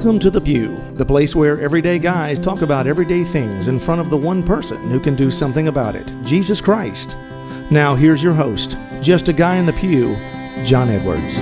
Welcome to The Pew, the place where everyday guys talk about everyday things in front of the one person who can do something about it Jesus Christ. Now, here's your host, just a guy in the pew, John Edwards.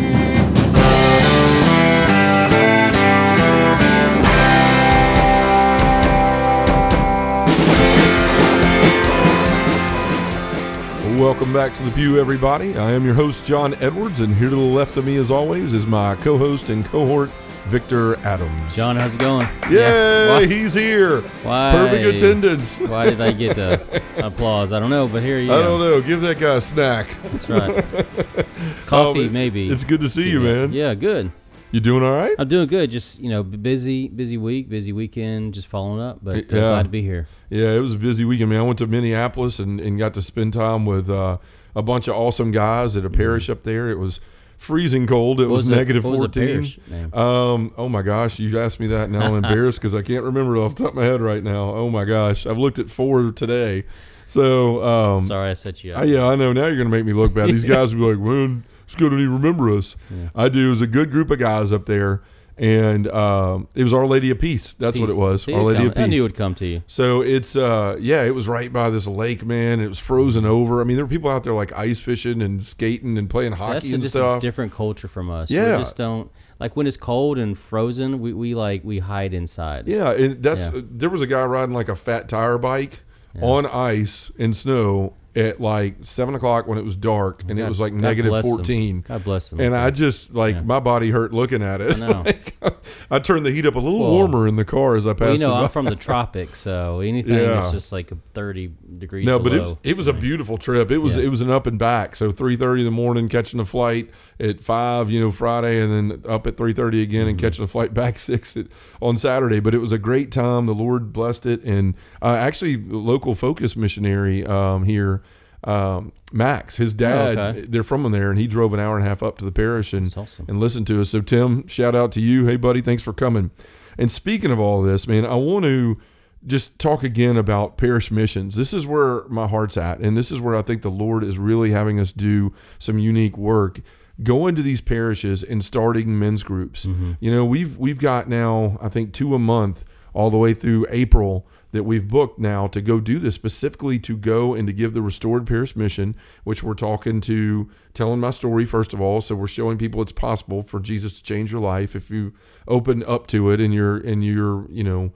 Welcome back to the Pew, everybody. I am your host, John Edwards, and here to the left of me, as always, is my co host and cohort, Victor Adams. John, how's it going? Yay, Why, he's here. why- Perfect attendance. Why did I get the applause? I don't know, but here you I go. don't know. Give that guy a snack. That's right. Coffee, Um, maybe. It's good to see you, man. Yeah, good. You doing all right? I'm doing good. Just you know, busy, busy week, busy weekend. Just following up, but uh, Yeah. glad to be here. Yeah, it was a busy weekend, man. I went to Minneapolis and, and got to spend time with uh, a bunch of awesome guys at a parish up there. It was freezing cold. It. What was, it- negative what 14. parish? Um. Oh my gosh, you asked me that. Now I'm embarrassed because I can't remember it off the top of my head right now. Oh my gosh, I've looked at four today. So um. Sorry, I set you up. I, yeah, I know. Now you're gonna make me look bad. These guys will be like, "Man, it's good to remember us." Yeah. I do. It was a good group of guys up there, and um, it was Our Lady of Peace. That's what it was. See, Our Lady come- of Peace. I knew it would come to you. So it's uh yeah, it was right by this lake, man. It was frozen over. I mean, there were people out there like ice fishing and skating and playing So hockey and just stuff. a different culture from us. Yeah. we just don't like when it's cold and frozen. We, we like we hide inside. yeah, and that's Yeah. there was a guy riding like a fat tire bike on ice in snow at like seven o'clock when it was dark, and it was like God negative bless 'em. fourteen. God bless them. And I just like Yeah. my body hurt looking at it. I know. Like, I turned the heat up a little Well, warmer in the car as I passed. well, you know, I'm from the tropics, so anything Yeah. that's just like 30 degrees No, but it was, it was a beautiful trip. It was Yeah. it was an up and back. So three thirty in the morning, catching a flight at five, you know, Friday, and then up at three thirty again, Mm-hmm. and catching a flight back six at, on Saturday. But it was a great time. The Lord blessed it, and uh, actually, local focus missionary um, here. Um, Max, his dad, okay. they're from there, and he drove an hour and a half up to the parish and awesome. and listened to us. So Tim, shout out to you. Hey buddy, thanks for coming. And speaking of all this, man, I want to just talk again about parish missions. This is where my heart's at, and this is where I think the Lord is really having us do some unique work. Go into these parishes and starting men's groups. You know, we've we've got now I think two a month all the way through April that we've booked now to go do this specifically to go and to give the restored parish mission, which we're talking to telling my story first of all. So we're showing people it's possible for Jesus to change your life if you open up to it and you're and you're you know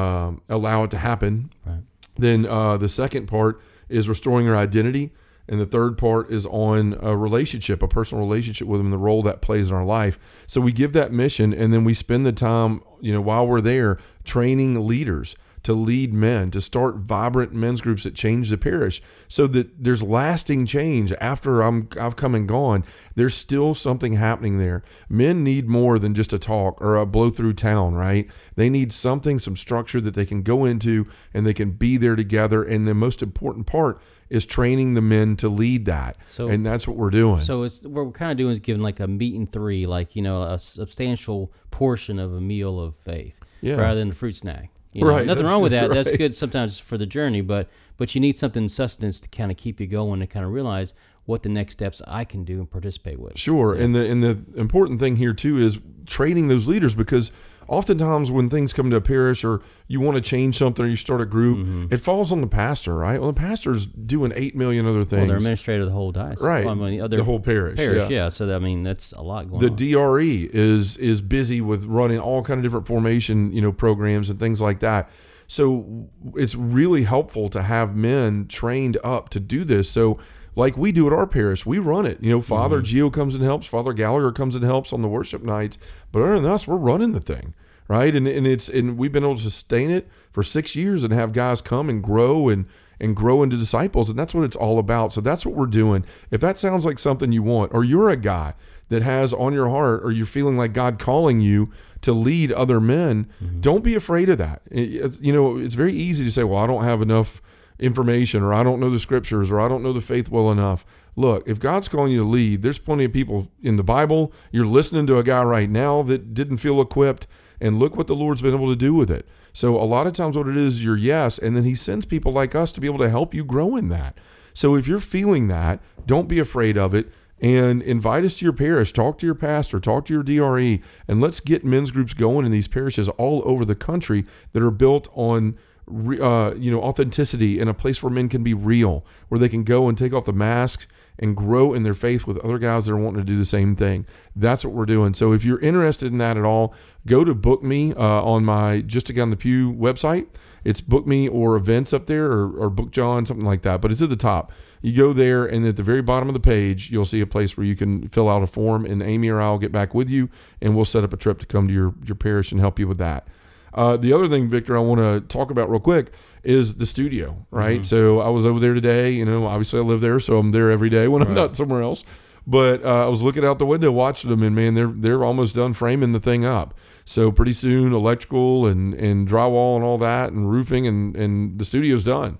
um, allow it to happen. Right. Then uh, the second part is restoring your identity. And the third part is on a relationship, a personal relationship with him, the role that plays in our life. So we give that mission, and then we spend the time, you know, while we're there, training leaders to lead men, to start vibrant men's groups that change the parish, so that there's lasting change after I'm I've come and gone. There's still something happening there. Men need more than just a talk or a blow through town, right? They need something, some structure that they can go into and they can be there together. And the most important part is training the men to lead that. So- and that's what we're doing. So it's what we're kind of doing is giving like a meat and three, like you know, a substantial portion of a meal of faith, Yeah. rather than a fruit snack. You know, Right, Nothing wrong with that. That's good sometimes for the journey, but but you need something sustenance to kind of keep you going and kind of realize what the next steps I can do and participate with. Sure, and the and the important thing here too is training those leaders because oftentimes when things come to a parish or you want to change something or you start a group, Mm-hmm. it falls on the pastor, right? Well, the pastor's doing eight million other Well, things. they're administrator of the whole diocese, Right. Well, I mean, other the whole parish, parish, yeah. yeah. So that, I mean, that's a lot going the on. DRE is is busy with running all kind of different formation, you know, programs and things like that. So it's really helpful to have men trained up to do this. So like we do at our parish, we run it. You know, Father mm-hmm. Geo comes and helps, Father Gallagher comes and helps on the worship nights. But other than us, we're running the thing. Right. And and it's and we've been able to sustain it for six years and have guys come and grow and and grow into disciples. And that's what it's all about. So that's what we're doing. If that sounds like something you want, or you're a guy that has on your heart, or you're feeling like God calling you to lead other men, mm-hmm. don't be afraid of that. It- you know, it's very easy to say, well, I don't have enough information, or I don't know the scriptures, or I don't know the faith well enough. Look, if God's calling you to lead, there's plenty of people in the Bible. You're listening to a guy right now that didn't feel equipped, and look what the Lord's been able to do with it. So a lot of times, what it is, you're yes, and then He sends people like us to be able to help you grow in that. So if you're feeling that, don't be afraid of it. and invite us to your parish. Talk to your pastor, talk to your DRE, and let's get men's groups going in these parishes all over the country that are built on. Uh, you know, authenticity in a place where men can be real, where they can go and take off the mask and grow in their faith with other guys that are wanting to do the same thing. That's what we're doing. So if you're interested in that at all, go to book me uh, on my Just a Guy in the Pew website. It's book me or events up there or, or book John, something like that. But it's at the top. You go there, and at the very bottom of the page, you'll see a place where you can fill out a form, and Amy or I will get back with you, and we'll set up a trip to come to your, your parish and help you with that. Uh, the other thing, Victor, I want to talk about real quick is the studio, right? Mm-hmm. So I was over there today. You know, obviously I live there, so I'm there every day when I'm not somewhere else. But uh, I was looking out the window watching them, and man, they're they're almost done framing the thing up. So pretty soon, electrical and, and drywall and all that, and roofing, and, and the studio's done.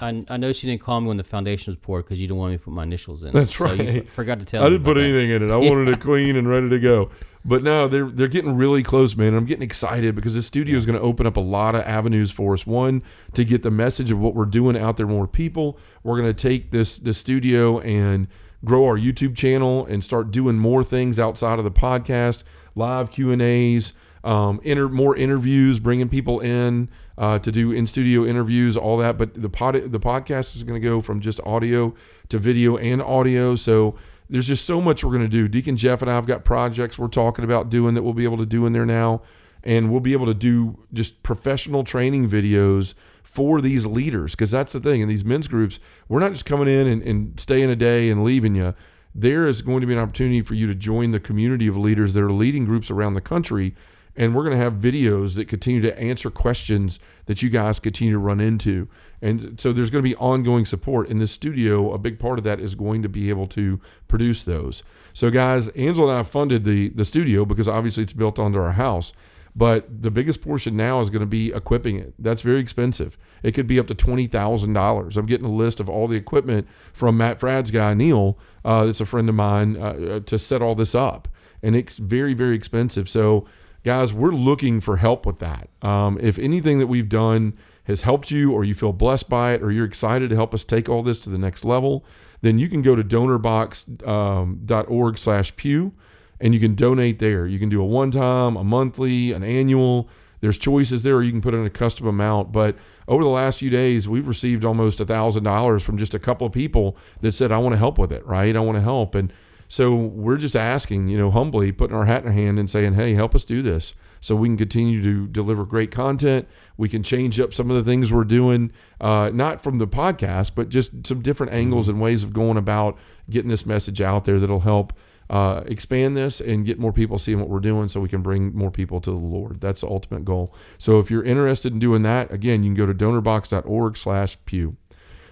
I, I know she didn't call me when the foundation was poured because you didn't want me to put my initials in. That's so right. You f- forgot to tell. I didn't put anything that. in it. I wanted it clean and ready to go. But no, they're they're getting really close, man. I'm getting excited because this studio is going to open up a lot of avenues for us. One, to get the message of what we're doing out there more people. We're going to take this this studio and grow our YouTube channel and start doing more things outside of the podcast, live Q and A's, um, inter- more interviews, bringing people in uh, to do in studio interviews, all that. But the pod the podcast is going to go from just audio to video and audio. So there's just so much we're going to do. Deacon Jeff and I have got projects we're talking about doing that we'll be able to do in there now, and we'll be able to do just professional training videos for these leaders because that's the thing in these men's groups we're not just coming in and, and staying a day and leaving you there is going to be an opportunity for you to join the community of leaders that are leading groups around the country and we're going to have videos that continue to answer questions that you guys continue to run into and so there's going to be ongoing support in this studio a big part of that is going to be able to produce those so guys angela and i funded the the studio because obviously it's built onto our house but the biggest portion now is going to be equipping it. That's very expensive. It could be up to twenty thousand dollars. I'm getting a list of all the equipment from Matt Fradd's guy Neil, uh, that's a friend of mine, uh, uh, to set all this up, and it's very very expensive. So, guys, we're looking for help with that. Um, if anything that we've done has helped you, or you feel blessed by it, or you're excited to help us take all this to the next level, then you can go to donorbox.org/pew. Um, and you can donate there. You can do a one time, a monthly, an annual. There's choices there, you can put in a custom amount. But over the last few days, we've received almost a thousand dollars from just a couple of people that said, "I want to help with it." Right? I want to help, and so we're just asking, you know, humbly putting our hat in our hand and saying, "Hey, help us do this." So we can continue to deliver great content. We can change up some of the things we're doing, uh, not from the podcast, but just some different angles and ways of going about getting this message out there that'll help uh, expand this and get more people seeing what we're doing so we can bring more people to the Lord. That's the ultimate goal. So if you're interested in doing that, again, you can go to donorbox.org slash pew.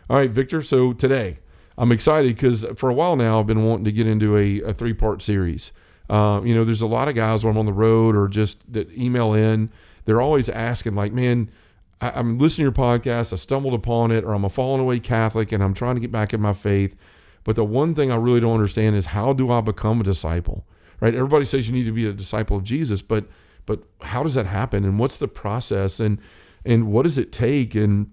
All right, Victor. So today I'm excited because for a while now I've been wanting to get into a, a three part series. Uh, you know, there's a lot of guys when I'm on the road or just that email in. They're always asking, like, man, I, am listening to your podcast. I stumbled upon it, or I'm a fallen away Catholic and I'm trying to get back in my faith. But the one thing I really don't understand is how do I become a disciple? Right? Everybody says you need to be a disciple of Jesus, but but how does that happen? And what's the process? And and what does it take? And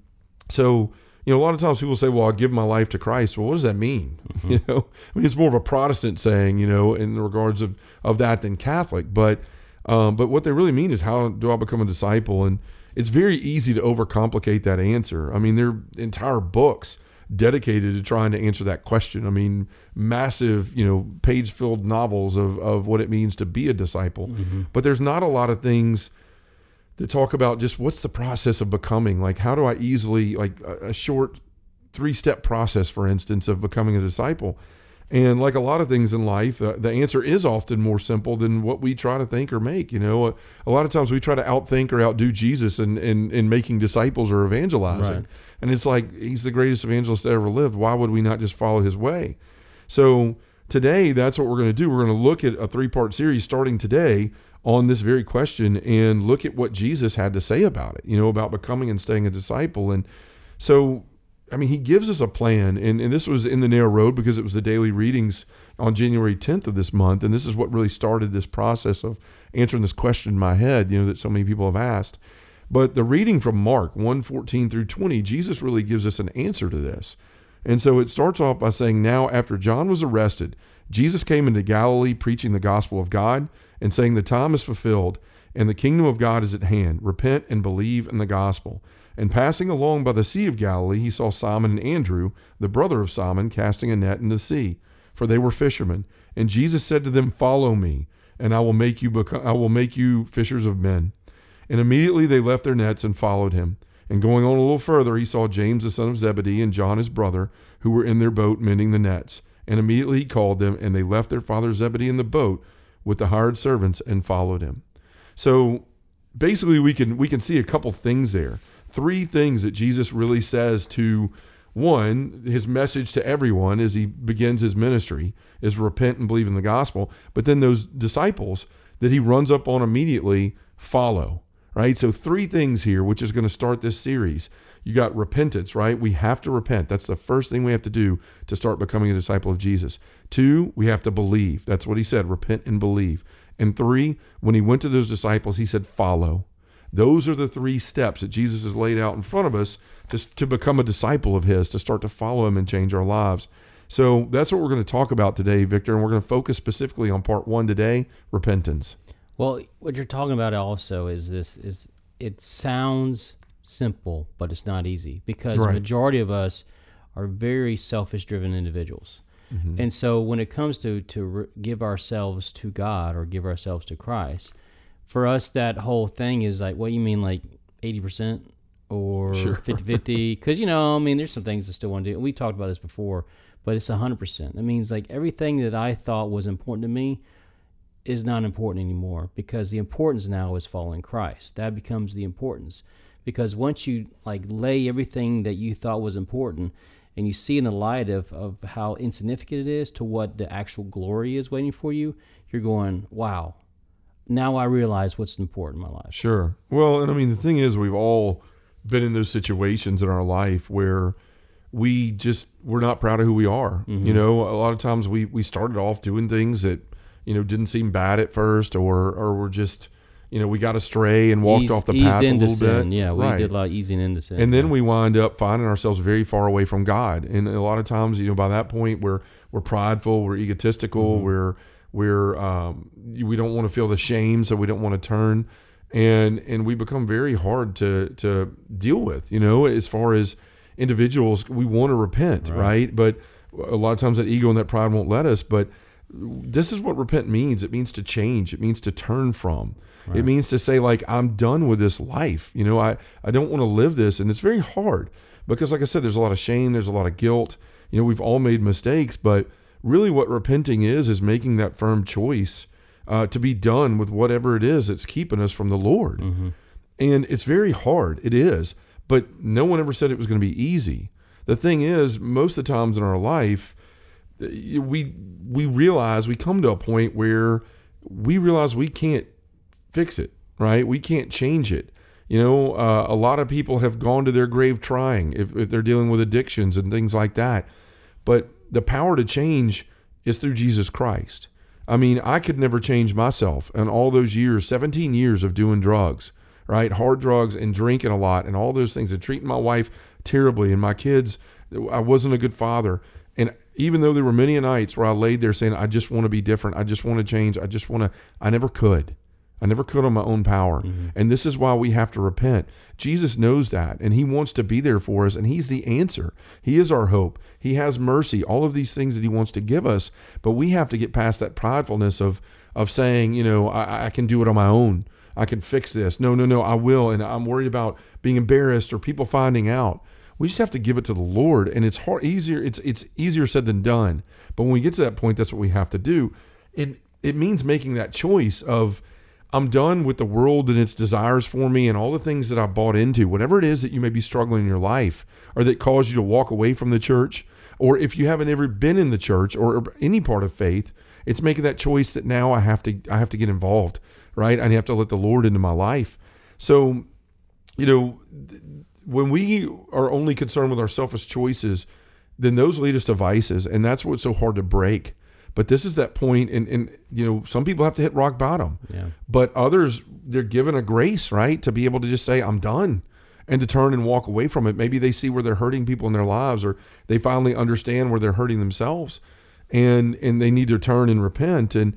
so you know, a lot of times people say, "Well, I give my life to Christ." Well, what does that mean? Mm-hmm. You know, I mean, it's more of a Protestant saying, you know, in regards of of that than Catholic. But um, but what they really mean is, how do I become a disciple? And it's very easy to overcomplicate that answer. I mean, there are entire books dedicated to trying to answer that question. I mean, massive, you know, page filled novels of, of what it means to be a disciple. Mm-hmm. But there's not a lot of things that talk about just what's the process of becoming. Like, how do I easily, like a, a short three step process, for instance, of becoming a disciple? And like a lot of things in life, uh, the answer is often more simple than what we try to think or make. You know, a, a lot of times we try to outthink or outdo Jesus in, in, in making disciples or evangelizing. Right. And it's like, he's the greatest evangelist that ever lived. Why would we not just follow his way? So today, that's what we're going to do. We're going to look at a three part series starting today on this very question and look at what Jesus had to say about it, you know, about becoming and staying a disciple. And so I mean, he gives us a plan, and, and this was in the narrow road because it was the daily readings on January 10th of this month, and this is what really started this process of answering this question in my head, you know, that so many people have asked. But the reading from Mark 1 14 through 20, Jesus really gives us an answer to this. And so it starts off by saying, Now, after John was arrested, Jesus came into Galilee preaching the gospel of God and saying, The time is fulfilled and the kingdom of God is at hand. Repent and believe in the gospel. And passing along by the Sea of Galilee, he saw Simon and Andrew, the brother of Simon, casting a net in the sea, for they were fishermen. And Jesus said to them, Follow me, and I will make you become, I will make you fishers of men. And immediately they left their nets and followed him. And going on a little further, he saw James the son of Zebedee and John his brother, who were in their boat mending the nets. And immediately he called them, and they left their father Zebedee in the boat with the hired servants and followed him. So basically we can we can see a couple things there. Three things that Jesus really says to one, his message to everyone as he begins his ministry is repent and believe in the gospel. But then those disciples that he runs up on immediately follow, right? So three things here, which is going to start this series. You got repentance, right? We have to repent. That's the first thing we have to do to start becoming a disciple of Jesus. Two, we have to believe. That's what he said repent and believe. And three, when he went to those disciples, he said, follow. Those are the three steps that Jesus has laid out in front of us to, to become a disciple of his, to start to follow him and change our lives. So that's what we're going to talk about today, Victor. And we're going to focus specifically on part one today repentance. Well, what you're talking about also is this is it sounds simple, but it's not easy because Right. the majority of us are very selfish driven individuals. Mm-hmm. And so when it comes to to re- give ourselves to God or give ourselves to Christ, for us that whole thing is like what you mean like 80% or Sure. 50-50 cuz you know, I mean there's some things I still want to do. We talked about this before, but it's 100%. That means like everything that I thought was important to me is not important anymore because the importance now is following Christ. That becomes the importance because once you like lay everything that you thought was important and you see in the light of, of how insignificant it is to what the actual glory is waiting for you, you're going, wow, now I realize what's important in my life. Sure. Well, and I mean, the thing is, we've all been in those situations in our life where we just we're not proud of who we are. Mm-hmm. You know, a lot of times we we started off doing things that you know didn't seem bad at first, or or we're just you know we got astray and walked Eased- off the path a little sin. bit. Yeah, we Right. did a lot of easing into sin. And then yeah. we wind up finding ourselves very far away from God. And a lot of times, you know, by that point, we're we're prideful, we're egotistical, Mm-hmm. we're we're um, we don't want to feel the shame, so we don't want to turn, and and we become very hard to to deal with. You know, as far as individuals, we want to repent, Right. right? But a lot of times that ego and that pride won't let us. But this is what repent means. It means to change. It means to turn from. It means to say like I'm done with this life. You know, I I don't want to live this, and it's very hard because, like I said, there's a lot of shame. There's a lot of guilt. You know, we've all made mistakes, but really, what repenting is is making that firm choice uh, to be done with whatever it is that's keeping us from the Lord. And it's very hard. It is. But no one ever said it was going to be easy. The thing is, most of the times in our life, we we realize we come to a point where we realize we can't fix it, right? We can't change it. You know, uh, a lot of people have gone to their grave trying if, if they're dealing with addictions and things like that. But the power to change is through Jesus Christ. I mean, I could never change myself and all those years, 17 years of doing drugs, right? Hard drugs and drinking a lot and all those things and treating my wife terribly and my kids. I wasn't a good father. Even though there were many nights where I laid there saying, I just want to be different. I just want to change. I just want to, I never could. I never could on my own power. Mm-hmm. And this is why we have to repent. Jesus knows that and he wants to be there for us and he's the answer. He is our hope. He has mercy, all of these things that he wants to give us, but we have to get past that pridefulness of of saying, you know, I, I can do it on my own. I can fix this. No, no, no, I will and I'm worried about being embarrassed or people finding out. We just have to give it to the Lord and it's hard easier it's it's easier said than done. But when we get to that point that's what we have to do. It it means making that choice of I'm done with the world and its desires for me and all the things that I bought into, whatever it is that you may be struggling in your life or that caused you to walk away from the church, or if you haven't ever been in the church or any part of faith, it's making that choice that now I have to I have to get involved, right? I have to let the Lord into my life. So, you know, when we are only concerned with our selfish choices, then those lead us to vices, and that's what's so hard to break. But this is that point, and and you know, some people have to hit rock bottom yeah. but others they're given a grace right to be able to just say i'm done and to turn and walk away from it maybe they see where they're hurting people in their lives or they finally understand where they're hurting themselves and and they need to turn and repent. And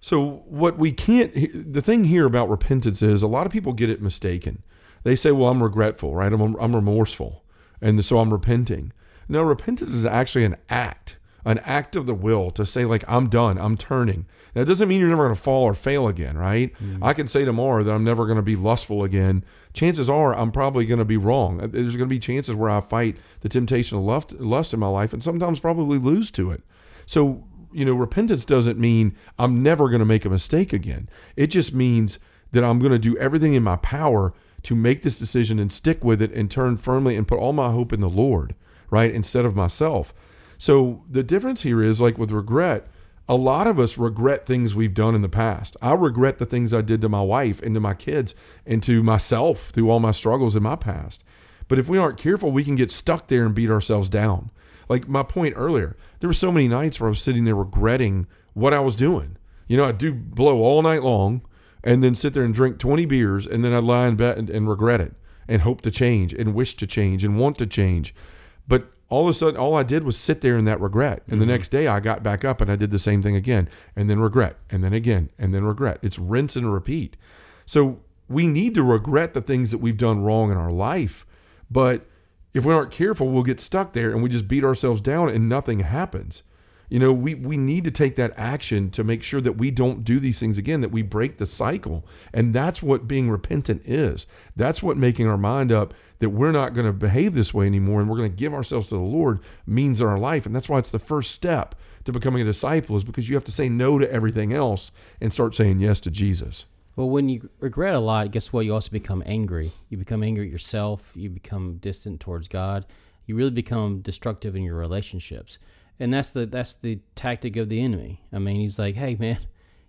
so what we can't the thing here about repentance is a lot of people get it mistaken. They say, "Well, I'm regretful, right? I'm I'm remorseful, and so I'm repenting." No, repentance is actually an act, an act of the will to say like I'm done, I'm turning. That doesn't mean you're never going to fall or fail again, right? Mm. I can say tomorrow that I'm never going to be lustful again. Chances are I'm probably going to be wrong. There's going to be chances where I fight the temptation of lust, lust in my life and sometimes probably lose to it. So, you know, repentance doesn't mean I'm never going to make a mistake again. It just means that I'm going to do everything in my power to make this decision and stick with it and turn firmly and put all my hope in the Lord, right? Instead of myself. So the difference here is like with regret, a lot of us regret things we've done in the past. I regret the things I did to my wife and to my kids and to myself through all my struggles in my past. But if we aren't careful, we can get stuck there and beat ourselves down. Like my point earlier, there were so many nights where I was sitting there regretting what I was doing. You know, I'd do blow all night long and then sit there and drink 20 beers and then I'd lie in bed and, and regret it and hope to change and wish to change and want to change. But all of a sudden, all I did was sit there in that regret. And mm-hmm. the next day, I got back up and I did the same thing again, and then regret, and then again, and then regret. It's rinse and repeat. So we need to regret the things that we've done wrong in our life. But if we aren't careful, we'll get stuck there and we just beat ourselves down and nothing happens. You know, we, we need to take that action to make sure that we don't do these things again, that we break the cycle. And that's what being repentant is. That's what making our mind up that we're not going to behave this way anymore and we're going to give ourselves to the Lord means in our life. And that's why it's the first step to becoming a disciple is because you have to say no to everything else and start saying yes to Jesus. Well, when you regret a lot, guess what? You also become angry. You become angry at yourself. You become distant towards God. You really become destructive in your relationships and that's the that's the tactic of the enemy. I mean, he's like, "Hey, man,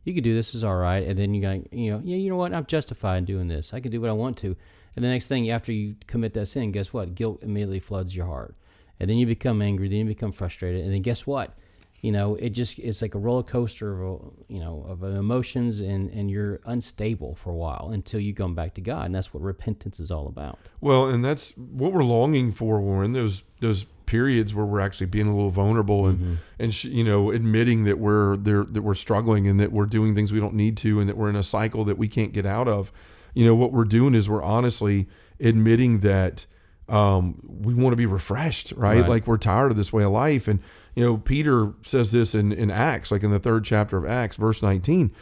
you can do this. Is all right." And then you got, you know, yeah, you know what? I'm justified in doing this. I can do what I want to. And the next thing, after you commit that sin, guess what? Guilt immediately floods your heart, and then you become angry. Then you become frustrated, and then guess what? You know, it just it's like a roller coaster of you know of emotions, and and you're unstable for a while until you come back to God, and that's what repentance is all about. Well, and that's what we're longing for, Warren. Those those periods where we're actually being a little vulnerable and mm-hmm. and sh- you know admitting that we're there that we're struggling and that we're doing things we don't need to and that we're in a cycle that we can't get out of you know what we're doing is we're honestly admitting that um, we want to be refreshed right? right? like we're tired of this way of life and you know peter says this in in acts like in the third chapter of acts verse 19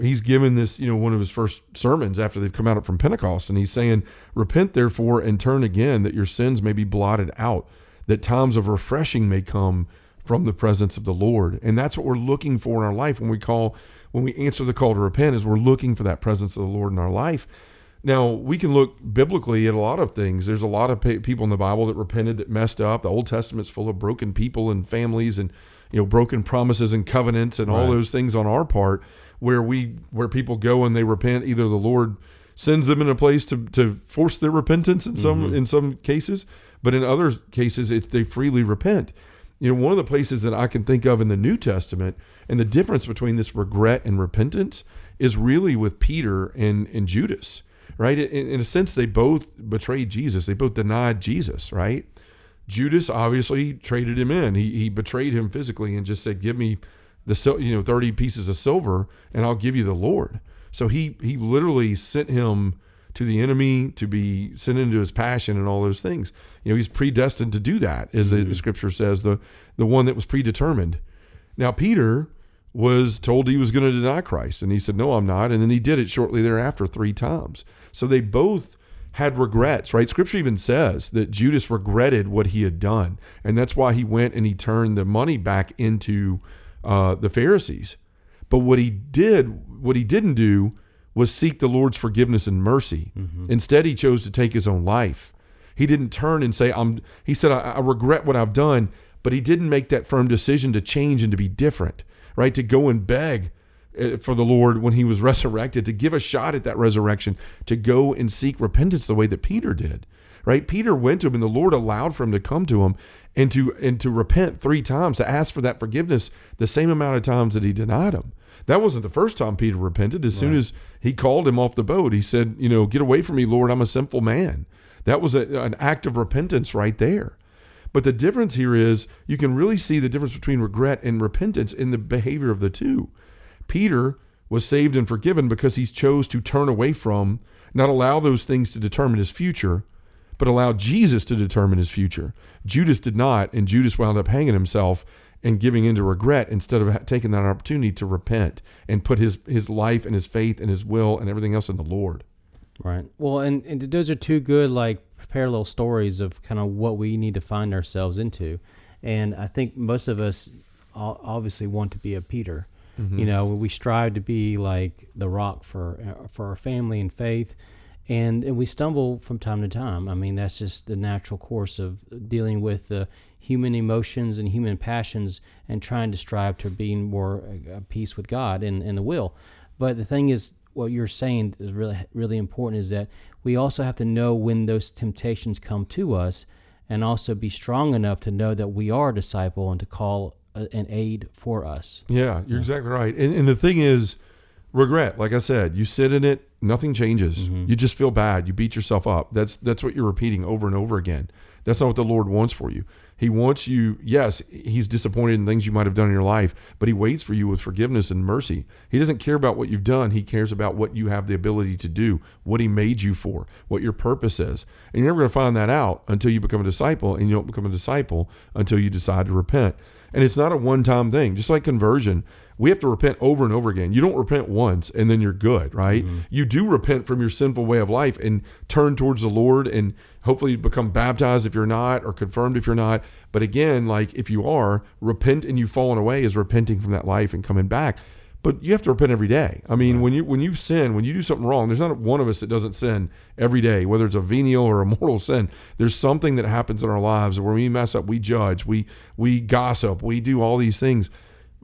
he's given this, you know, one of his first sermons after they've come out from Pentecost, and he's saying, "Repent therefore and turn again, that your sins may be blotted out, that times of refreshing may come from the presence of the Lord. And that's what we're looking for in our life when we call when we answer the call to repent is we're looking for that presence of the Lord in our life. Now, we can look biblically at a lot of things. There's a lot of people in the Bible that repented that messed up. The Old Testament's full of broken people and families and you know broken promises and covenants and right. all those things on our part where we where people go and they repent either the Lord sends them in a place to, to force their repentance in some mm-hmm. in some cases but in other cases, it's, they freely repent. You know, one of the places that I can think of in the New Testament, and the difference between this regret and repentance is really with Peter and, and Judas, right? In, in a sense, they both betrayed Jesus. They both denied Jesus, right? Judas obviously traded him in. He, he betrayed him physically and just said, "Give me the you know thirty pieces of silver, and I'll give you the Lord." So he he literally sent him to the enemy, to be sent into his passion and all those things. You know, he's predestined to do that, as mm-hmm. the scripture says, the the one that was predetermined. Now Peter was told he was going to deny Christ, and he said, "No, I'm not." And then he did it shortly thereafter three times. So they both had regrets, right? Scripture even says that Judas regretted what he had done, and that's why he went and he turned the money back into uh, the Pharisees. But what he did, what he didn't do, was seek the Lord's forgiveness and mercy. Mm-hmm. Instead, he chose to take his own life. He didn't turn and say, "I'm." He said, I, "I regret what I've done," but he didn't make that firm decision to change and to be different. Right? To go and beg eh, for the Lord when he was resurrected, to give a shot at that resurrection, to go and seek repentance the way that Peter did. Right? Peter went to him, and the Lord allowed for him to come to him and to and to repent three times, to ask for that forgiveness the same amount of times that he denied him. That wasn't the first time Peter repented. As right. soon as he called him off the boat, he said, You know, get away from me, Lord. I'm a sinful man. That was a, an act of repentance right there. But the difference here is you can really see the difference between regret and repentance in the behavior of the two. Peter was saved and forgiven because he chose to turn away from, not allow those things to determine his future, but allow Jesus to determine his future. Judas did not, and Judas wound up hanging himself and giving into regret instead of taking that opportunity to repent and put his, his life and his faith and his will and everything else in the Lord. Right. Well, and, and those are two good, like, parallel stories of kind of what we need to find ourselves into. And I think most of us obviously want to be a Peter. Mm-hmm. You know, we strive to be like the rock for uh, for our family and faith, and and we stumble from time to time. I mean, that's just the natural course of dealing with the human emotions and human passions, and trying to strive to being more at uh, peace with God and, and the will. But the thing is, what you're saying is really really important. Is that we also have to know when those temptations come to us, and also be strong enough to know that we are a disciple and to call an aid for us. Yeah, you're yeah. exactly right. And, and, the thing is, regret. Like I said, you sit in it, nothing changes. Mm-hmm. You just feel bad. You beat yourself up. That's that's what you're repeating over and over again. That's not what the Lord wants for you. He wants you, yes, he's disappointed in things you might have done in your life, but he waits for you with forgiveness and mercy. He doesn't care about what you've done. He cares about what you have the ability to do, what he made you for, what your purpose is. And you're never going to find that out until you become a disciple, and you don't become a disciple until you decide to repent. And it's not a one time thing, just like conversion. We have to repent over and over again. You don't repent once and then you're good, right? Mm-hmm. You do repent from your sinful way of life and turn towards the Lord and hopefully become baptized if you're not or confirmed if you're not. But again, like if you are, repent and you've fallen away is repenting from that life and coming back but you have to repent every day. I mean, right. when you when you sin, when you do something wrong, there's not one of us that doesn't sin every day, whether it's a venial or a mortal sin. There's something that happens in our lives where we mess up, we judge, we we gossip, we do all these things.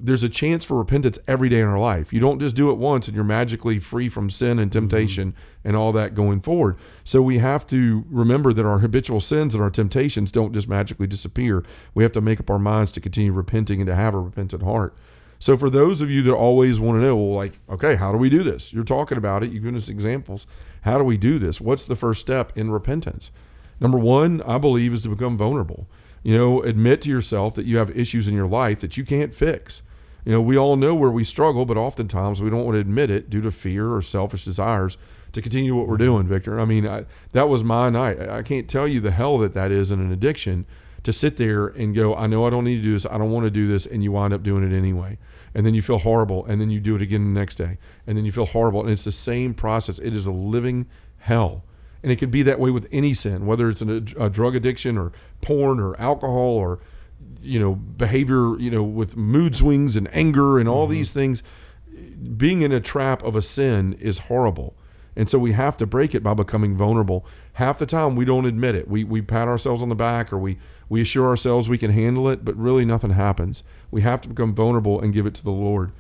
There's a chance for repentance every day in our life. You don't just do it once and you're magically free from sin and mm-hmm. temptation mm-hmm. and all that going forward. So we have to remember that our habitual sins and our temptations don't just magically disappear. We have to make up our minds to continue repenting and to have a repentant heart. So for those of you that always want to know, well, like, okay, how do we do this? You're talking about it. You've given us examples. How do we do this? What's the first step in repentance? Number one, I believe, is to become vulnerable. You know, admit to yourself that you have issues in your life that you can't fix. You know, we all know where we struggle, but oftentimes we don't want to admit it due to fear or selfish desires to continue what we're doing, Victor. I mean, I, that was my night. I can't tell you the hell that that is in an addiction to sit there and go, I know I don't need to do this. I don't want to do this. And you wind up doing it anyway and then you feel horrible, and then you do it again the next day, and then you feel horrible, and it's the same process. It is a living hell, and it can be that way with any sin, whether it's a, a drug addiction or porn or alcohol or you know behavior, you know, with mood swings and anger and all mm-hmm. these things. Being in a trap of a sin is horrible. And so we have to break it by becoming vulnerable. Half the time we don't admit it. We, we pat ourselves on the back or we, we assure ourselves we can handle it, but really nothing happens. We have to become vulnerable and give it to the Lord.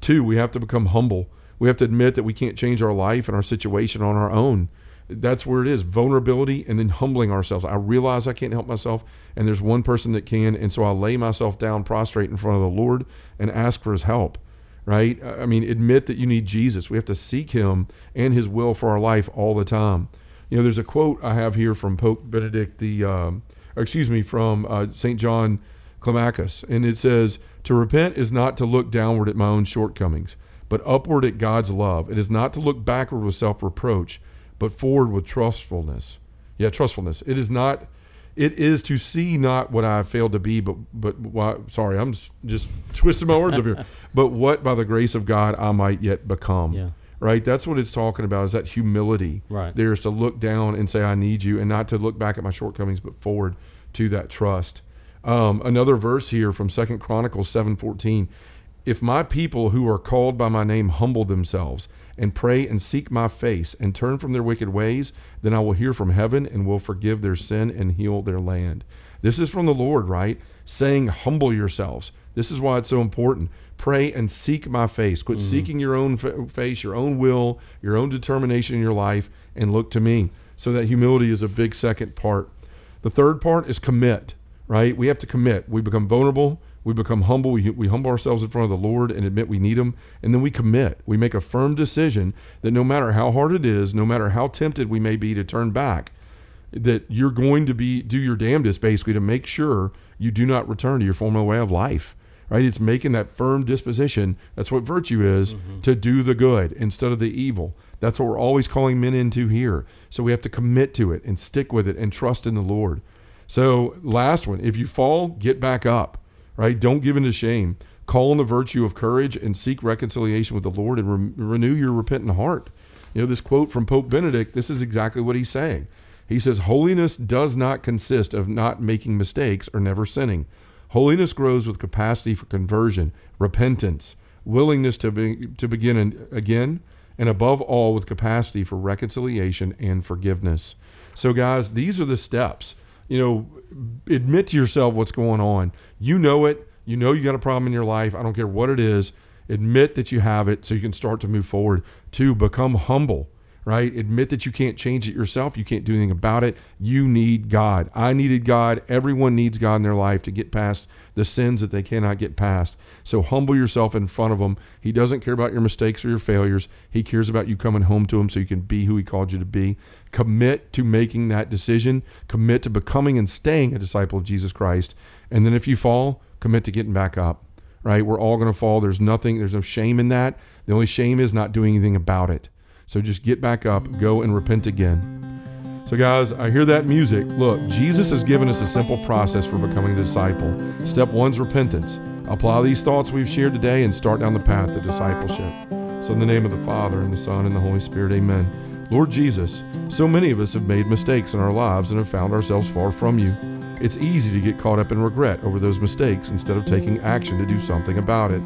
Two, we have to become humble. We have to admit that we can't change our life and our situation on our own. That's where it is vulnerability and then humbling ourselves. I realize I can't help myself, and there's one person that can. And so I lay myself down prostrate in front of the Lord and ask for his help right? I mean, admit that you need Jesus. We have to seek him and his will for our life all the time. You know, there's a quote I have here from Pope Benedict the, um, excuse me, from uh, St. John Climacus, and it says, To repent is not to look downward at my own shortcomings, but upward at God's love. It is not to look backward with self reproach, but forward with trustfulness. Yeah, trustfulness. It is not it is to see not what I have failed to be, but but why, sorry, I'm just twisting my words up here. But what by the grace of God I might yet become. Yeah. Right. That's what it's talking about. Is that humility? Right. There's to look down and say I need you, and not to look back at my shortcomings, but forward to that trust. Um, another verse here from Second Chronicles seven fourteen. If my people who are called by my name humble themselves and pray and seek my face and turn from their wicked ways, then I will hear from heaven and will forgive their sin and heal their land. This is from the Lord, right? Saying, humble yourselves. This is why it's so important. Pray and seek my face. Quit mm-hmm. seeking your own face, your own will, your own determination in your life, and look to me. So that humility is a big second part. The third part is commit, right? We have to commit. We become vulnerable. We become humble. We, we humble ourselves in front of the Lord and admit we need Him. And then we commit. We make a firm decision that no matter how hard it is, no matter how tempted we may be to turn back, that you're going to be do your damnedest basically to make sure you do not return to your former way of life right it's making that firm disposition that's what virtue is mm-hmm. to do the good instead of the evil that's what we're always calling men into here so we have to commit to it and stick with it and trust in the lord so last one if you fall get back up right don't give in to shame call on the virtue of courage and seek reconciliation with the lord and re- renew your repentant heart you know this quote from pope benedict this is exactly what he's saying he says, Holiness does not consist of not making mistakes or never sinning. Holiness grows with capacity for conversion, repentance, willingness to, be, to begin again, and above all, with capacity for reconciliation and forgiveness. So, guys, these are the steps. You know, admit to yourself what's going on. You know it. You know you got a problem in your life. I don't care what it is. Admit that you have it so you can start to move forward. Two, become humble right? Admit that you can't change it yourself. You can't do anything about it. You need God. I needed God. Everyone needs God in their life to get past the sins that they cannot get past. So humble yourself in front of Him. He doesn't care about your mistakes or your failures. He cares about you coming home to Him so you can be who He called you to be. Commit to making that decision. Commit to becoming and staying a disciple of Jesus Christ. And then if you fall, commit to getting back up. Right? We're all going to fall. There's nothing, there's no shame in that. The only shame is not doing anything about it. So just get back up, go and repent again. So, guys, I hear that music. Look, Jesus has given us a simple process for becoming a disciple. Step one's repentance. Apply these thoughts we've shared today and start down the path to discipleship. So, in the name of the Father, and the Son, and the Holy Spirit, amen. Lord Jesus, so many of us have made mistakes in our lives and have found ourselves far from you. It's easy to get caught up in regret over those mistakes instead of taking action to do something about it.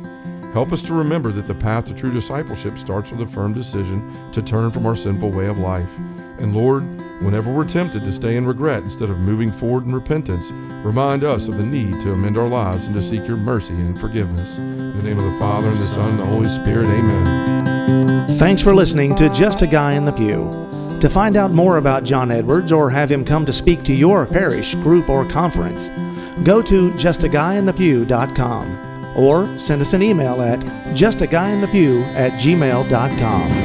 Help us to remember that the path to true discipleship starts with a firm decision to turn from our sinful way of life. And Lord, whenever we're tempted to stay in regret instead of moving forward in repentance, remind us of the need to amend our lives and to seek your mercy and forgiveness. In the name of the Father, and the Son, and the Holy Spirit, amen. Thanks for listening to Just a Guy in the Pew. To find out more about John Edwards or have him come to speak to your parish, group, or conference, go to justaguyinthepew.com or send us an email at justaguyinthepew at gmail.com.